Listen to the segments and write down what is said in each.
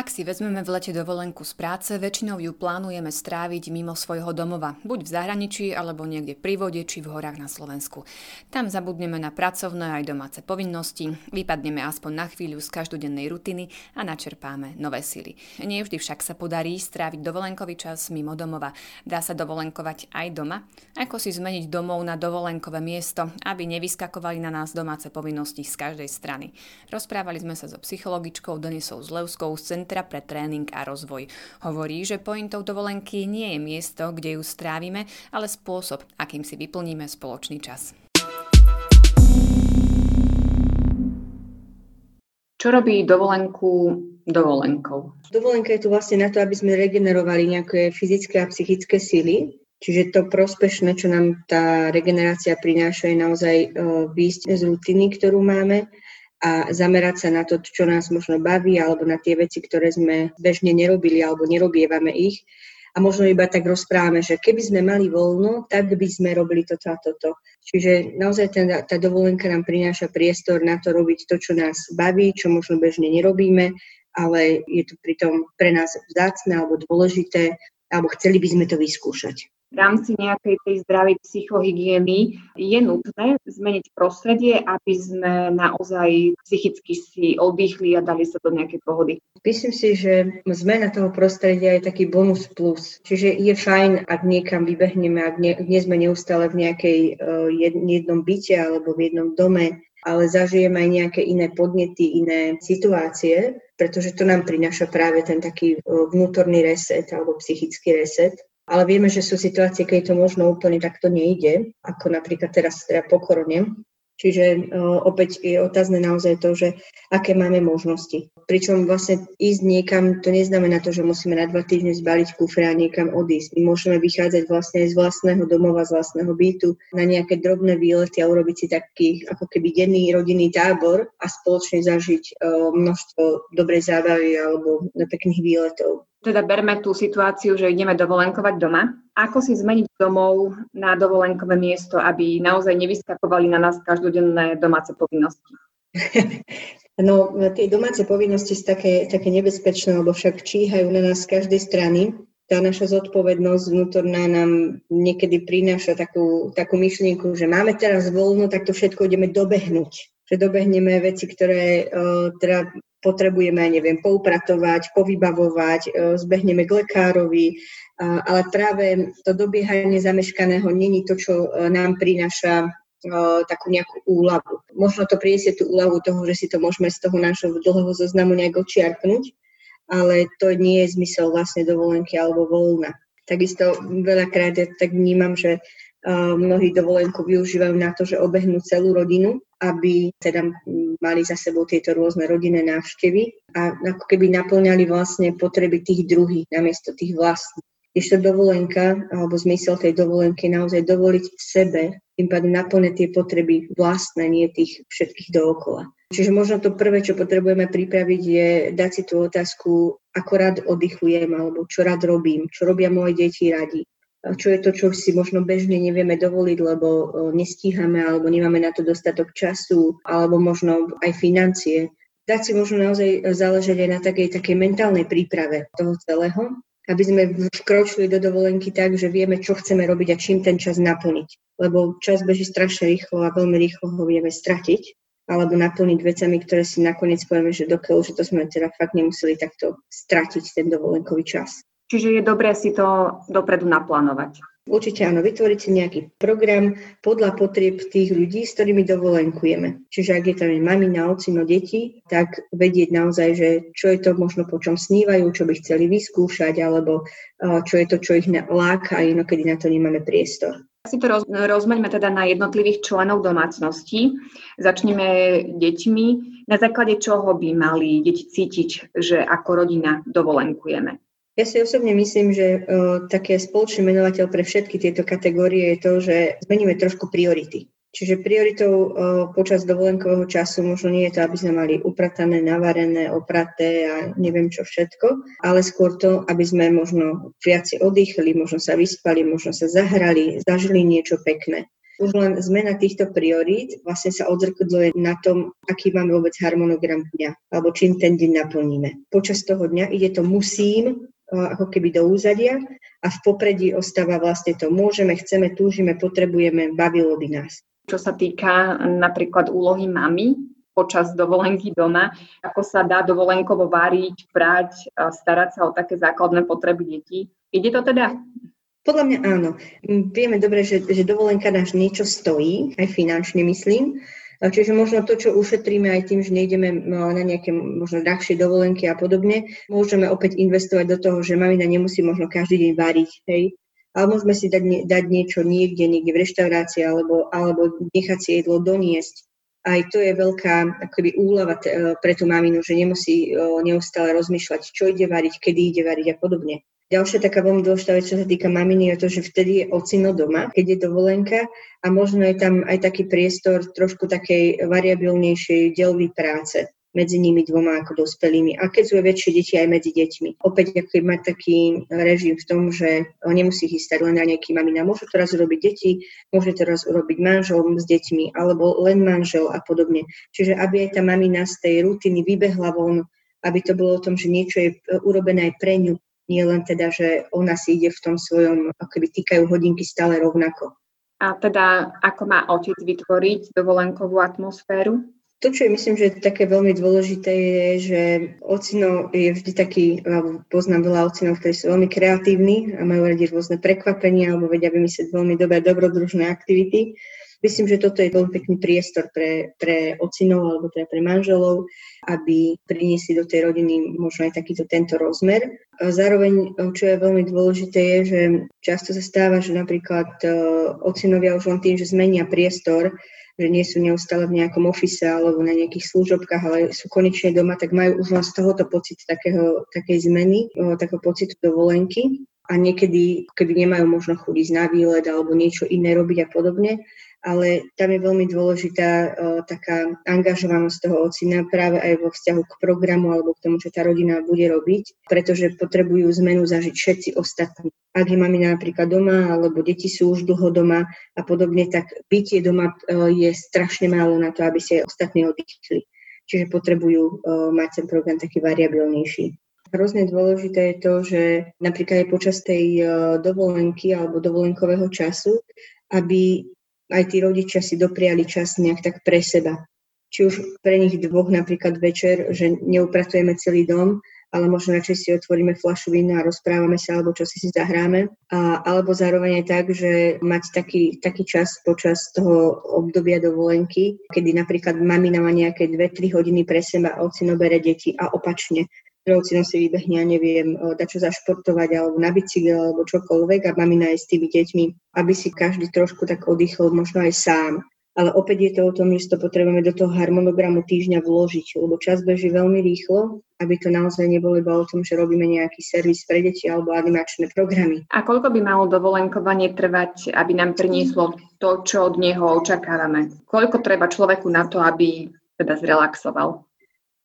Ak si vezmeme v lete dovolenku z práce, väčšinou ju plánujeme stráviť mimo svojho domova, buď v zahraničí, alebo niekde pri vode, či v horách na Slovensku. Tam zabudneme na pracovné aj domáce povinnosti, vypadneme aspoň na chvíľu z každodennej rutiny a načerpáme nové sily. Nie vždy však sa podarí stráviť dovolenkový čas mimo domova. Dá sa dovolenkovať aj doma? Ako si zmeniť domov na dovolenkové miesto, aby nevyskakovali na nás domáce povinnosti z každej strany? Rozprávali sme sa so psychologičkou Denisou Zlevskou z Centra pre tréning a rozvoj. Hovorí, že pointou dovolenky nie je miesto, kde ju strávime, ale spôsob, akým si vyplníme spoločný čas. Čo robí dovolenku dovolenkou? Dovolenka je tu vlastne na to, aby sme regenerovali nejaké fyzické a psychické sily. Čiže to prospešné, čo nám tá regenerácia prináša, je naozaj uh, výjsť z rutiny, ktorú máme a zamerať sa na to, čo nás možno baví, alebo na tie veci, ktoré sme bežne nerobili alebo nerobievame ich. A možno iba tak rozprávame, že keby sme mali voľno, tak by sme robili toto a toto. Čiže naozaj ten, tá dovolenka nám prináša priestor na to robiť to, čo nás baví, čo možno bežne nerobíme, ale je to pritom pre nás vzácne alebo dôležité, alebo chceli by sme to vyskúšať v rámci nejakej tej zdravej psychohygieny je nutné zmeniť prostredie, aby sme naozaj psychicky si oddychli a dali sa do nejakej pohody. Myslím si, že zmena toho prostredia je taký bonus plus. Čiže je fajn, ak niekam vybehneme, ak nie, nie sme neustále v nejakej uh, jednom byte alebo v jednom dome, ale zažijeme aj nejaké iné podnety, iné situácie, pretože to nám prináša práve ten taký vnútorný reset alebo psychický reset ale vieme, že sú situácie, keď to možno úplne takto nejde, ako napríklad teraz teda po korone. Čiže uh, opäť je otázne naozaj to, že aké máme možnosti. Pričom vlastne ísť niekam, to neznamená to, že musíme na dva týždne zbaliť kufre a niekam odísť. My môžeme vychádzať vlastne z vlastného domova, z vlastného bytu na nejaké drobné výlety a urobiť si taký ako keby denný rodinný tábor a spoločne zažiť uh, množstvo dobrej zábavy alebo pekných výletov teda berme tú situáciu, že ideme dovolenkovať doma. Ako si zmeniť domov na dovolenkové miesto, aby naozaj nevyskakovali na nás každodenné domáce povinnosti? No, tie domáce povinnosti sú také, také nebezpečné, lebo však číhajú na nás z každej strany. Tá naša zodpovednosť vnútorná nám niekedy prináša takú, takú myšlienku, že máme teraz voľno, tak to všetko ideme dobehnúť. Že dobehneme veci, ktoré uh, teda potrebujeme, neviem, poupratovať, povybavovať, e, zbehneme k lekárovi, ale práve to dobiehanie zameškaného není to, čo e, nám prináša e, takú nejakú úľavu. Možno to priniesie tú úľavu toho, že si to môžeme z toho nášho dlhého zoznamu nejak očiarknúť, ale to nie je zmysel vlastne dovolenky alebo voľna. Takisto veľakrát ja tak vnímam, že mnohí dovolenku využívajú na to, že obehnú celú rodinu aby teda mali za sebou tieto rôzne rodinné návštevy a ako keby naplňali vlastne potreby tých druhých namiesto tých vlastných. Ešte dovolenka, alebo zmysel tej dovolenky je naozaj dovoliť sebe, tým pádom naplňať tie potreby vlastné, nie tých všetkých dookola. Čiže možno to prvé, čo potrebujeme pripraviť, je dať si tú otázku, ako rád oddychujem, alebo čo rád robím, čo robia moje deti radi, čo je to, čo si možno bežne nevieme dovoliť, lebo nestíhame alebo nemáme na to dostatok času alebo možno aj financie. Dať si možno naozaj záležať aj na takej, takej mentálnej príprave toho celého, aby sme vkročili do dovolenky tak, že vieme, čo chceme robiť a čím ten čas naplniť. Lebo čas beží strašne rýchlo a veľmi rýchlo ho vieme stratiť alebo naplniť vecami, ktoré si nakoniec povieme, že dokiaľ, že to sme teda fakt nemuseli takto stratiť ten dovolenkový čas. Čiže je dobré si to dopredu naplánovať. Určite áno, vytvoriť si nejaký program podľa potrieb tých ľudí, s ktorými dovolenkujeme. Čiže ak je tam mamina, ocino, deti, tak vedieť naozaj, že čo je to možno po čom snívajú, čo by chceli vyskúšať, alebo čo je to, čo ich láka a inokedy na to nemáme priestor. Si to roz, rozmeňme teda na jednotlivých členov domácnosti. Začneme deťmi. Na základe čoho by mali deti cítiť, že ako rodina dovolenkujeme? Ja si osobne myslím, že uh, také spoločný menovateľ pre všetky tieto kategórie je to, že zmeníme trošku priority. Čiže prioritou uh, počas dovolenkového času možno nie je to, aby sme mali upratané, navarené, opraté a neviem čo všetko, ale skôr to, aby sme možno viac oddychli, možno sa vyspali, možno sa zahrali, zažili niečo pekné. už len zmena týchto priorít vlastne sa odzrkadluje na tom, aký máme vôbec harmonogram dňa, alebo čím ten deň naplníme. Počas toho dňa ide to musím, ako keby do úzadia a v popredí ostáva vlastne to môžeme, chceme, túžime, potrebujeme, bavilo by nás. Čo sa týka napríklad úlohy mamy, počas dovolenky doma, ako sa dá dovolenkovo váriť, prať, starať sa o také základné potreby detí. Ide to teda? Podľa mňa áno. Vieme dobre, že, že dovolenka nás niečo stojí, aj finančne myslím. Čiže možno to, čo ušetríme aj tým, že nejdeme no, na nejaké možno drahšie dovolenky a podobne, môžeme opäť investovať do toho, že mamina nemusí možno každý deň variť, hej. Ale môžeme si dať, dať niečo niekde, niekde v reštaurácii alebo, alebo nechať si jedlo doniesť aj to je veľká akoby úlava t- pre tú maminu, že nemusí neustále rozmýšľať, čo ide variť, kedy ide variť a podobne. Ďalšia taká veľmi dôležitá vec, čo sa týka maminy, je to, že vtedy je ocino doma, keď je dovolenka a možno je tam aj taký priestor trošku takej variabilnejšej delovej práce medzi nimi dvoma ako dospelými. A keď sú väčšie deti aj medzi deťmi. Opäť ako mať taký režim v tom, že nemusí chystať len na nejaký mamina. Môžu to raz urobiť deti, môže to raz urobiť manžel s deťmi, alebo len manžel a podobne. Čiže aby aj tá mamina z tej rutiny vybehla von, aby to bolo o tom, že niečo je urobené aj pre ňu, nie len teda, že ona si ide v tom svojom, akoby týkajú hodinky stále rovnako. A teda, ako má otec vytvoriť dovolenkovú atmosféru? To, čo je, myslím, že také veľmi dôležité, je, že ocino je vždy taký, alebo poznám veľa ocinov, ktorí sú veľmi kreatívni a majú radi rôzne prekvapenia alebo vedia vymyslieť veľmi dobré dobrodružné aktivity. Myslím, že toto je veľmi pekný priestor pre, pre ocinov alebo teda pre manželov, aby priniesli do tej rodiny možno aj takýto tento rozmer. A zároveň, čo je veľmi dôležité, je, že často sa stáva, že napríklad uh, ocinovia už len tým, že zmenia priestor, že nie sú neustále v nejakom ofise alebo na nejakých služobkách, ale sú konečne doma, tak majú už len z tohoto pocit takého, takej zmeny, takého pocitu dovolenky. A niekedy, keby nemajú možno chuť ísť na výlet alebo niečo iné robiť a podobne, ale tam je veľmi dôležitá uh, taká angažovanosť toho ocina práve aj vo vzťahu k programu alebo k tomu, čo tá rodina bude robiť, pretože potrebujú zmenu zažiť všetci ostatní. Ak je mamina napríklad doma, alebo deti sú už dlho doma a podobne, tak bytie doma uh, je strašne málo na to, aby si aj ostatní oddychli. Čiže potrebujú uh, mať ten program taký variabilnejší. Hrozne dôležité je to, že napríklad aj počas tej dovolenky alebo dovolenkového času, aby aj tí rodičia si dopriali čas nejak tak pre seba. Či už pre nich dvoch napríklad večer, že neupratujeme celý dom, ale možno radšej si otvoríme flašu vína a rozprávame sa, alebo čo si si zahráme. A, alebo zároveň aj tak, že mať taký, taký čas počas toho obdobia dovolenky, kedy napríklad mamina má nejaké 2-3 hodiny pre seba a ocino bere deti a opačne Rolcinom si vybehne, ja neviem, dať čo zašportovať alebo na bicykel alebo čokoľvek a mamina je s tými deťmi, aby si každý trošku tak oddychol, možno aj sám. Ale opäť je to o tom, že to potrebujeme do toho harmonogramu týždňa vložiť, lebo čas beží veľmi rýchlo, aby to naozaj nebolo iba o tom, že robíme nejaký servis pre deti alebo animačné programy. A koľko by malo dovolenkovanie trvať, aby nám prinieslo to, čo od neho očakávame? Koľko treba človeku na to, aby teda zrelaxoval?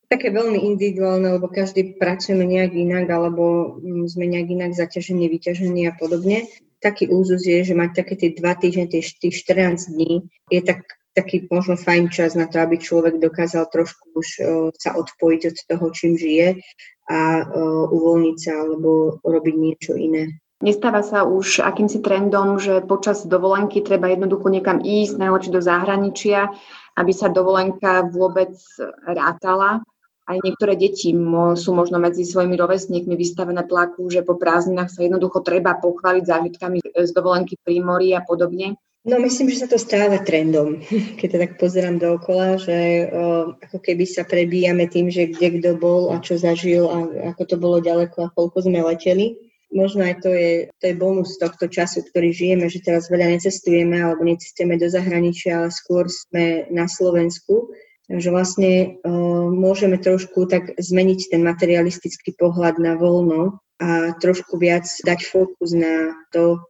Také veľmi individuálne, lebo každý pracujeme nejak inak, alebo mm, sme nejak inak zaťažení, vyťažení a podobne. Taký úzus je, že mať také tie dva týždne, tých 14 dní je tak, taký možno fajn čas na to, aby človek dokázal trošku už uh, sa odpojiť od toho, čím žije a uh, uvoľniť sa alebo robiť niečo iné. Nestáva sa už akýmsi trendom, že počas dovolenky treba jednoducho niekam ísť, najlepšie do zahraničia, aby sa dovolenka vôbec rátala aj niektoré deti sú možno medzi svojimi rovesníkmi vystavené tlaku, že po prázdninách sa jednoducho treba pochváliť zážitkami z dovolenky pri mori a podobne. No myslím, že sa to stáva trendom, keď to tak pozerám dookola, že o, ako keby sa prebíjame tým, že kde kto bol a čo zažil a ako to bolo ďaleko a koľko sme leteli. Možno aj to je, to je bonus tohto času, ktorý žijeme, že teraz veľa necestujeme alebo necestujeme do zahraničia, ale skôr sme na Slovensku Takže vlastne uh, môžeme trošku tak zmeniť ten materialistický pohľad na voľno a trošku viac dať fokus na to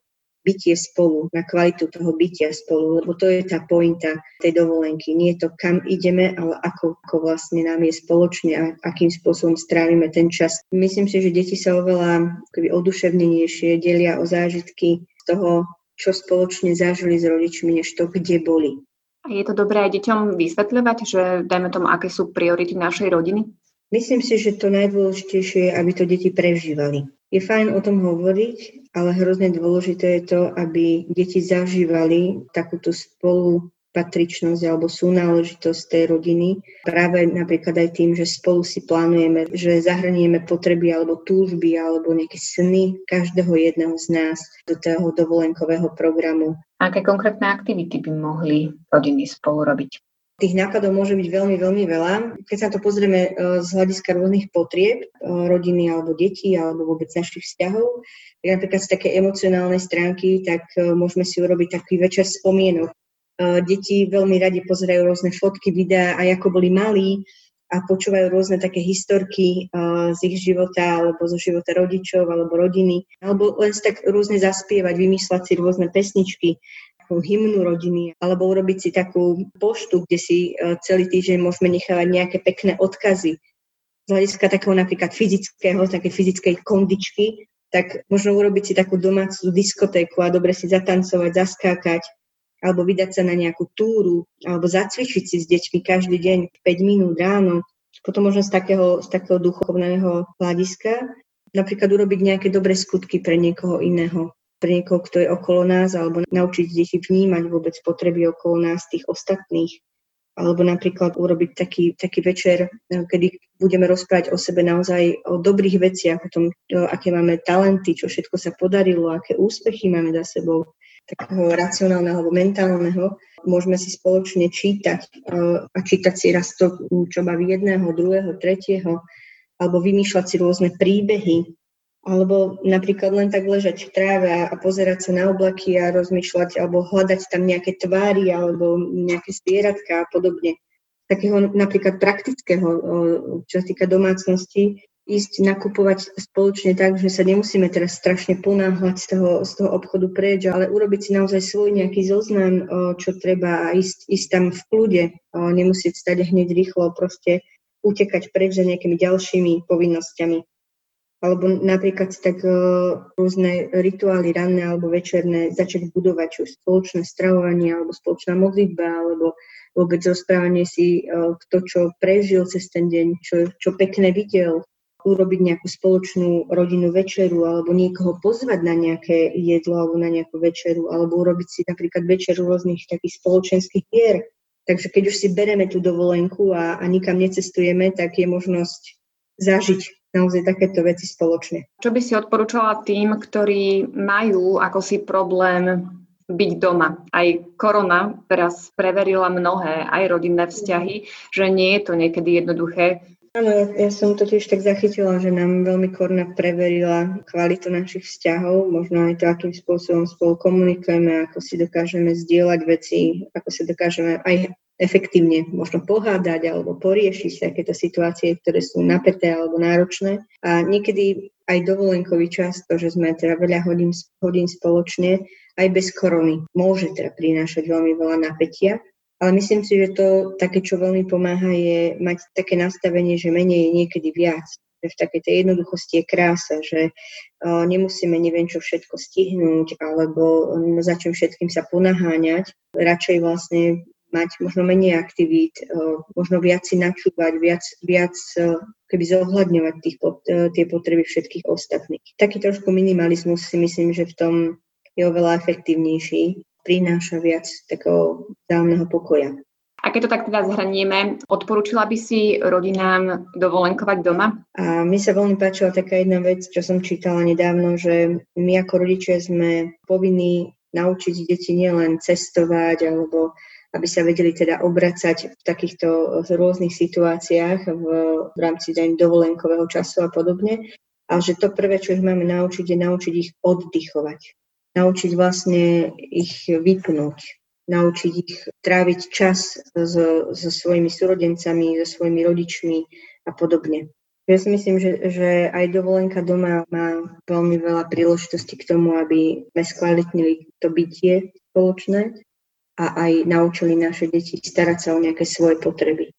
bytie spolu, na kvalitu toho bytia spolu, lebo to je tá pointa tej dovolenky. Nie je to, kam ideme, ale ako, ako vlastne nám je spoločne a akým spôsobom strávime ten čas. Myslím si, že deti sa oveľa oduševnenejšie delia o zážitky toho čo spoločne zažili s rodičmi, než to, kde boli. Je to dobré aj deťom vysvetľovať, že dajme tomu, aké sú priority našej rodiny? Myslím si, že to najdôležitejšie je, aby to deti prežívali. Je fajn o tom hovoriť, ale hrozne dôležité je to, aby deti zažívali takúto spolu patričnosť alebo súnáležitosť tej rodiny. Práve napríklad aj tým, že spolu si plánujeme, že zahranieme potreby alebo túžby alebo nejaké sny každého jedného z nás do toho dovolenkového programu. Aké konkrétne aktivity by mohli rodiny spolu robiť? Tých nápadov môže byť veľmi, veľmi veľa. Keď sa to pozrieme e, z hľadiska rôznych potrieb e, rodiny alebo detí alebo vôbec našich vzťahov, tak napríklad z také emocionálnej stránky, tak e, môžeme si urobiť taký večer spomienok Deti veľmi radi pozerajú rôzne fotky, videá, aj ako boli malí a počúvajú rôzne také historky z ich života alebo zo života rodičov alebo rodiny. Alebo len si tak rôzne zaspievať, vymýšľať si rôzne pesničky, takú hymnu rodiny, alebo urobiť si takú poštu, kde si celý týždeň môžeme nechávať nejaké pekné odkazy. Z hľadiska takého napríklad fyzického, také fyzickej kondičky, tak možno urobiť si takú domácu diskotéku a dobre si zatancovať, zaskákať, alebo vydať sa na nejakú túru, alebo zacvičiť si s deťmi každý deň 5 minút ráno, potom možno z takého, z takého duchovného hľadiska, napríklad urobiť nejaké dobré skutky pre niekoho iného, pre niekoho, kto je okolo nás, alebo naučiť deti vnímať vôbec potreby okolo nás, tých ostatných. Alebo napríklad urobiť taký, taký večer, kedy budeme rozprávať o sebe naozaj o dobrých veciach, o tom, aké máme talenty, čo všetko sa podarilo, aké úspechy máme za sebou takého racionálneho alebo mentálneho, môžeme si spoločne čítať a čítať si raz to, čo baví jedného, druhého, tretieho, alebo vymýšľať si rôzne príbehy, alebo napríklad len tak ležať v tráve a pozerať sa na oblaky a rozmýšľať, alebo hľadať tam nejaké tvári, alebo nejaké zvieratka a podobne. Takého napríklad praktického, čo sa týka domácnosti, ísť nakupovať spoločne tak, že sa nemusíme teraz strašne ponáhľať z toho, z toho obchodu preč, ale urobiť si naozaj svoj nejaký zoznam, čo treba ísť, ísť tam v kľude, nemusieť stať hneď rýchlo, proste utekať preč za nejakými ďalšími povinnosťami. Alebo napríklad tak rôzne rituály ranné alebo večerné začať budovať, či už spoločné stravovanie, alebo spoločná modlitba, alebo vôbec rozprávanie si, kto čo prežil cez ten deň, čo, čo pekné videl, urobiť nejakú spoločnú rodinnú večeru alebo niekoho pozvať na nejaké jedlo alebo na nejakú večeru alebo urobiť si napríklad večeru rôznych takých spoločenských hier. Takže keď už si bereme tú dovolenku a, a nikam necestujeme, tak je možnosť zažiť naozaj takéto veci spoločne. Čo by si odporúčala tým, ktorí majú ako si problém byť doma. Aj korona teraz preverila mnohé, aj rodinné vzťahy, že nie je to niekedy jednoduché Áno, ja, ja som to tiež tak zachytila, že nám veľmi korona preverila kvalitu našich vzťahov, možno aj to, akým spôsobom spolu komunikujeme, ako si dokážeme zdieľať veci, ako si dokážeme aj efektívne možno pohádať alebo poriešiť takéto situácie, ktoré sú napäté alebo náročné. A niekedy aj dovolenkový čas, to, že sme teda veľa hodín, hodín spoločne, aj bez korony môže teda prinášať veľmi veľa napätia. Ale myslím si, že to také, čo veľmi pomáha, je mať také nastavenie, že menej je niekedy viac. Že v takej tej jednoduchosti je krása, že uh, nemusíme neviem čo všetko stihnúť alebo um, za čím všetkým sa ponaháňať. Radšej vlastne mať možno menej aktivít, uh, možno viac si načúvať, viac, viac uh, keby zohľadňovať tých, tie potreby všetkých ostatných. Taký trošku minimalizmus si myslím, že v tom je oveľa efektívnejší prináša viac takého vzájomného pokoja. A keď to tak teda zhranieme, odporúčila by si rodinám dovolenkovať doma? A mi sa veľmi páčila taká jedna vec, čo som čítala nedávno, že my ako rodičia sme povinní naučiť deti nielen cestovať alebo aby sa vedeli teda obracať v takýchto rôznych situáciách v, v rámci deň dovolenkového času a podobne. A že to prvé, čo ich máme naučiť, je naučiť ich oddychovať naučiť vlastne ich vypnúť, naučiť ich tráviť čas so, so svojimi súrodencami, so svojimi rodičmi a podobne. Ja si myslím, že, že aj dovolenka doma má veľmi veľa príležitostí k tomu, aby sme skvalitnili to bytie spoločné a aj naučili naše deti starať sa o nejaké svoje potreby.